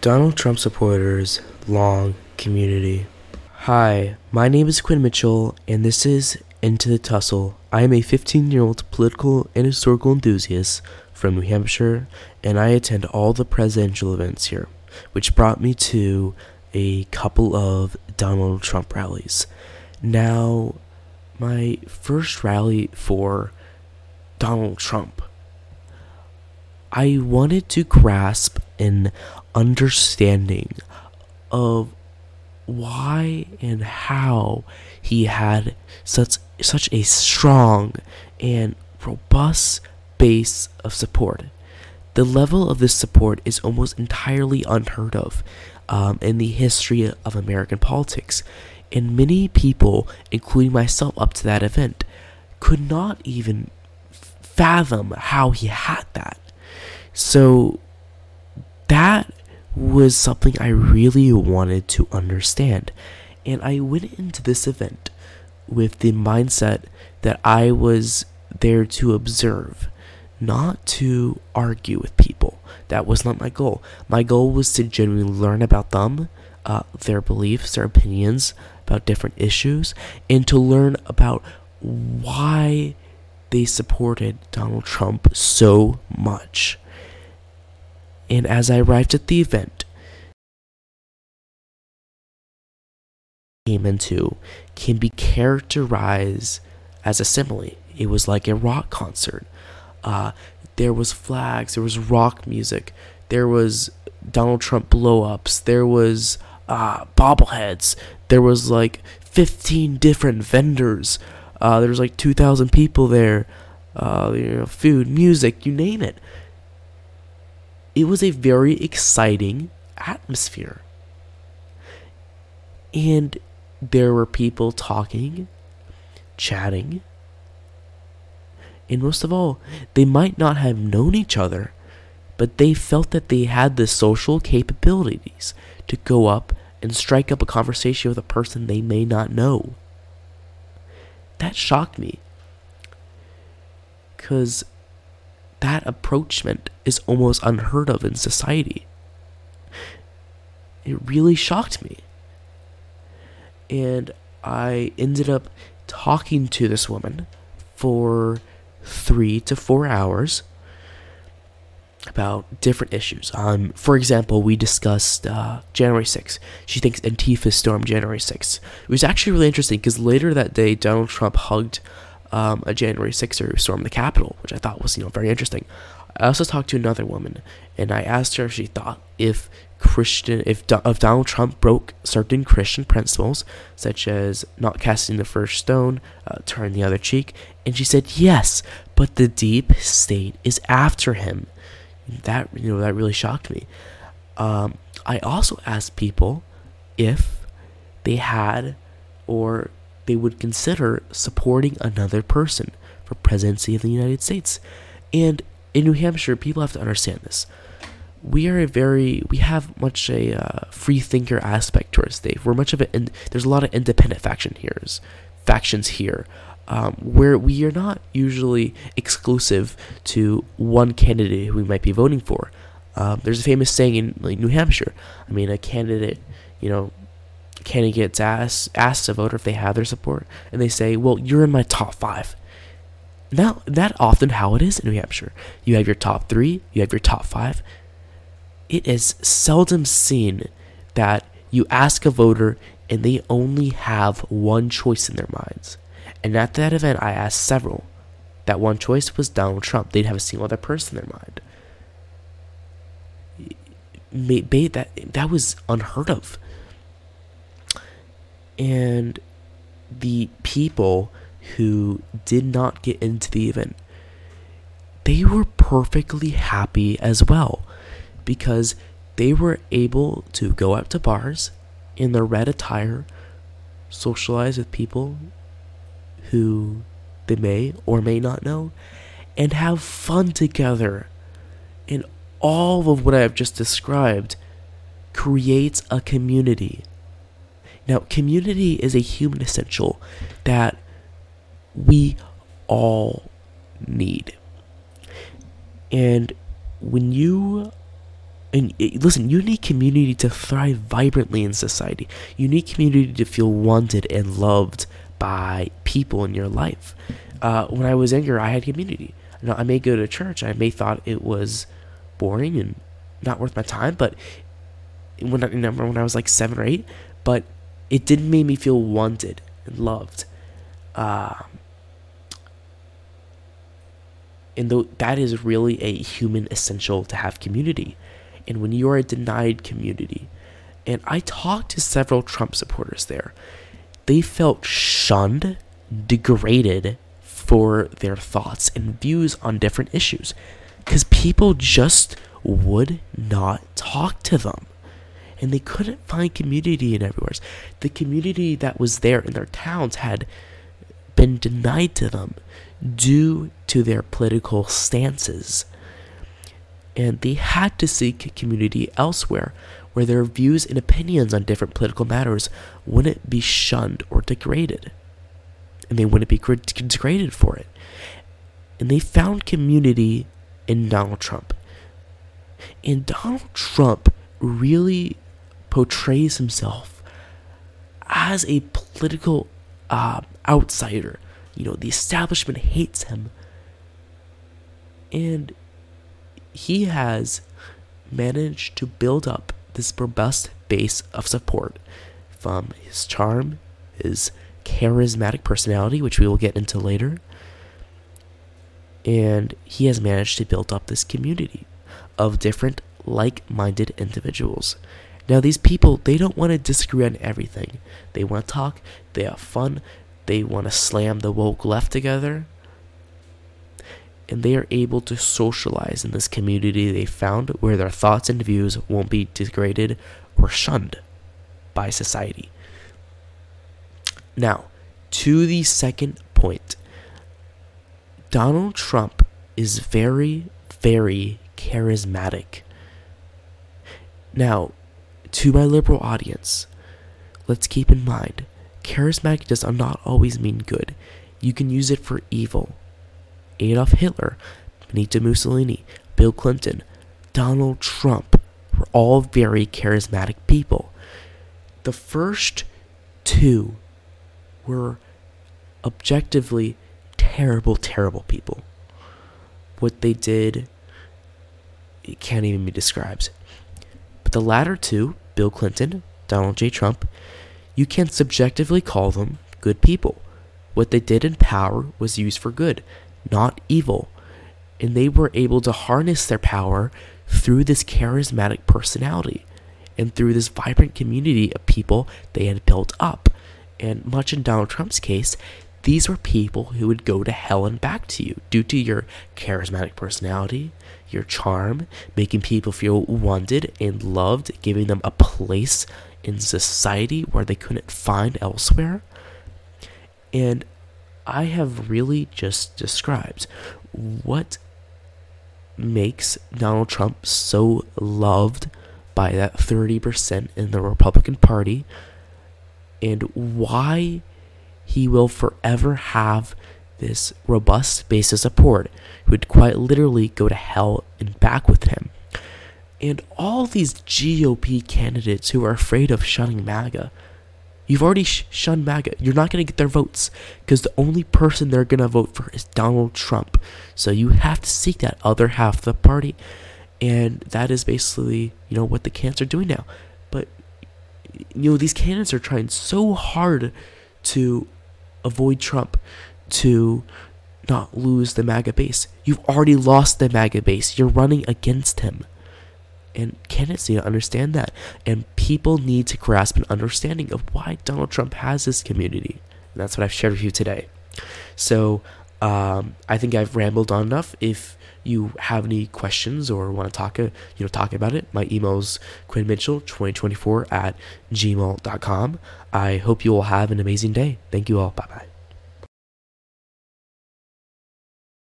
Donald Trump supporters, long community. Hi, my name is Quinn Mitchell, and this is Into the Tussle. I am a 15 year old political and historical enthusiast from New Hampshire, and I attend all the presidential events here, which brought me to a couple of Donald Trump rallies. Now, my first rally for Donald Trump, I wanted to grasp an understanding of why and how he had such such a strong and robust base of support. The level of this support is almost entirely unheard of um, in the history of American politics, and many people, including myself up to that event, could not even fathom how he had that. So that was something I really wanted to understand. And I went into this event with the mindset that I was there to observe, not to argue with people. That was not my goal. My goal was to genuinely learn about them, uh, their beliefs, their opinions about different issues, and to learn about why they supported Donald Trump so much. And as I arrived at the event, came into can be characterized as a simile. It was like a rock concert. Uh, there was flags, there was rock music, there was Donald Trump blow-ups, there was uh, bobbleheads, there was like 15 different vendors. Uh, there was like 2,000 people there. Uh, you know, food, music, you name it. It was a very exciting atmosphere. And there were people talking, chatting, and most of all, they might not have known each other, but they felt that they had the social capabilities to go up and strike up a conversation with a person they may not know. That shocked me. Because that approachment is almost unheard of in society. It really shocked me. And I ended up talking to this woman for three to four hours about different issues. Um, for example, we discussed uh, January 6th. She thinks Antifa stormed January 6th. It was actually really interesting because later that day, Donald Trump hugged um, a January 6er who stormed the Capitol, which I thought was you know very interesting. I also talked to another woman, and I asked her if she thought if Christian, if, if Donald Trump broke certain Christian principles, such as not casting the first stone, uh, turn the other cheek, and she said yes, but the deep state is after him. That you know that really shocked me. Um, I also asked people if they had or they would consider supporting another person for presidency of the United States, and in New Hampshire, people have to understand this we are a very we have much a uh, free thinker aspect to our state. We're much of it. In, there's a lot of independent faction here, factions here, um, where we are not usually exclusive to one candidate who we might be voting for. Um, there's a famous saying in like, New Hampshire. I mean, a candidate, you know, candidate gets asked asked a voter if they have their support, and they say, "Well, you're in my top five. Now, that often how it is in New Hampshire. You have your top three, you have your top five, it is seldom seen that you ask a voter and they only have one choice in their minds. And at that event, I asked several. That one choice was Donald Trump. They'd have a single other person in their mind. That, that was unheard of. And the people who did not get into the event, they were perfectly happy as well because they were able to go out to bars in their red attire, socialize with people who they may or may not know, and have fun together. And all of what I have just described creates a community. Now, community is a human essential that we all need. And when you and listen, you need community to thrive vibrantly in society. You need community to feel wanted and loved by people in your life. Uh, when I was younger, I had community. Now, I may go to church. I may thought it was boring and not worth my time, but when I remember when I was like seven or eight, but it did make me feel wanted and loved. Uh, and though that is really a human essential to have community and when you are denied community. And I talked to several Trump supporters there. They felt shunned, degraded for their thoughts and views on different issues because people just would not talk to them. And they couldn't find community in everywhere. The community that was there in their towns had been denied to them due to their political stances and they had to seek community elsewhere where their views and opinions on different political matters wouldn't be shunned or degraded. And they wouldn't be degraded for it. And they found community in Donald Trump. And Donald Trump really portrays himself as a political uh, outsider. You know, the establishment hates him. And he has managed to build up this robust base of support from his charm, his charismatic personality, which we will get into later. And he has managed to build up this community of different like minded individuals. Now, these people, they don't want to disagree on everything. They want to talk, they have fun, they want to slam the woke left together, and they are able to socialize in this community they found where their thoughts and views won't be degraded or shunned by society. Now, to the second point Donald Trump is very, very charismatic. Now, to my liberal audience, let's keep in mind charismatic does not always mean good. You can use it for evil. Adolf Hitler, Benito Mussolini, Bill Clinton, Donald Trump were all very charismatic people. The first two were objectively terrible, terrible people. What they did, it can't even be described. But the latter two, Bill Clinton, Donald J. Trump, you can subjectively call them good people. What they did in power was used for good not evil. And they were able to harness their power through this charismatic personality and through this vibrant community of people they had built up. And much in Donald Trump's case, these were people who would go to hell and back to you due to your charismatic personality, your charm, making people feel wanted and loved, giving them a place in society where they couldn't find elsewhere. And I have really just described what makes Donald Trump so loved by that 30% in the Republican Party and why he will forever have this robust base of support who would quite literally go to hell and back with him. And all these GOP candidates who are afraid of shunning MAGA You've already sh- shunned MAGA. You're not going to get their votes because the only person they're going to vote for is Donald Trump. So you have to seek that other half of the party. And that is basically, you know, what the candidates are doing now. But, you know, these candidates are trying so hard to avoid Trump, to not lose the MAGA base. You've already lost the MAGA base. You're running against him. And candidates need to understand that. And people need to grasp an understanding of why Donald Trump has this community. And that's what I've shared with you today. So um, I think I've rambled on enough. If you have any questions or want to talk, uh, you know, talk about it, my email is quinnmitchell2024 at gmail.com. I hope you all have an amazing day. Thank you all. Bye bye.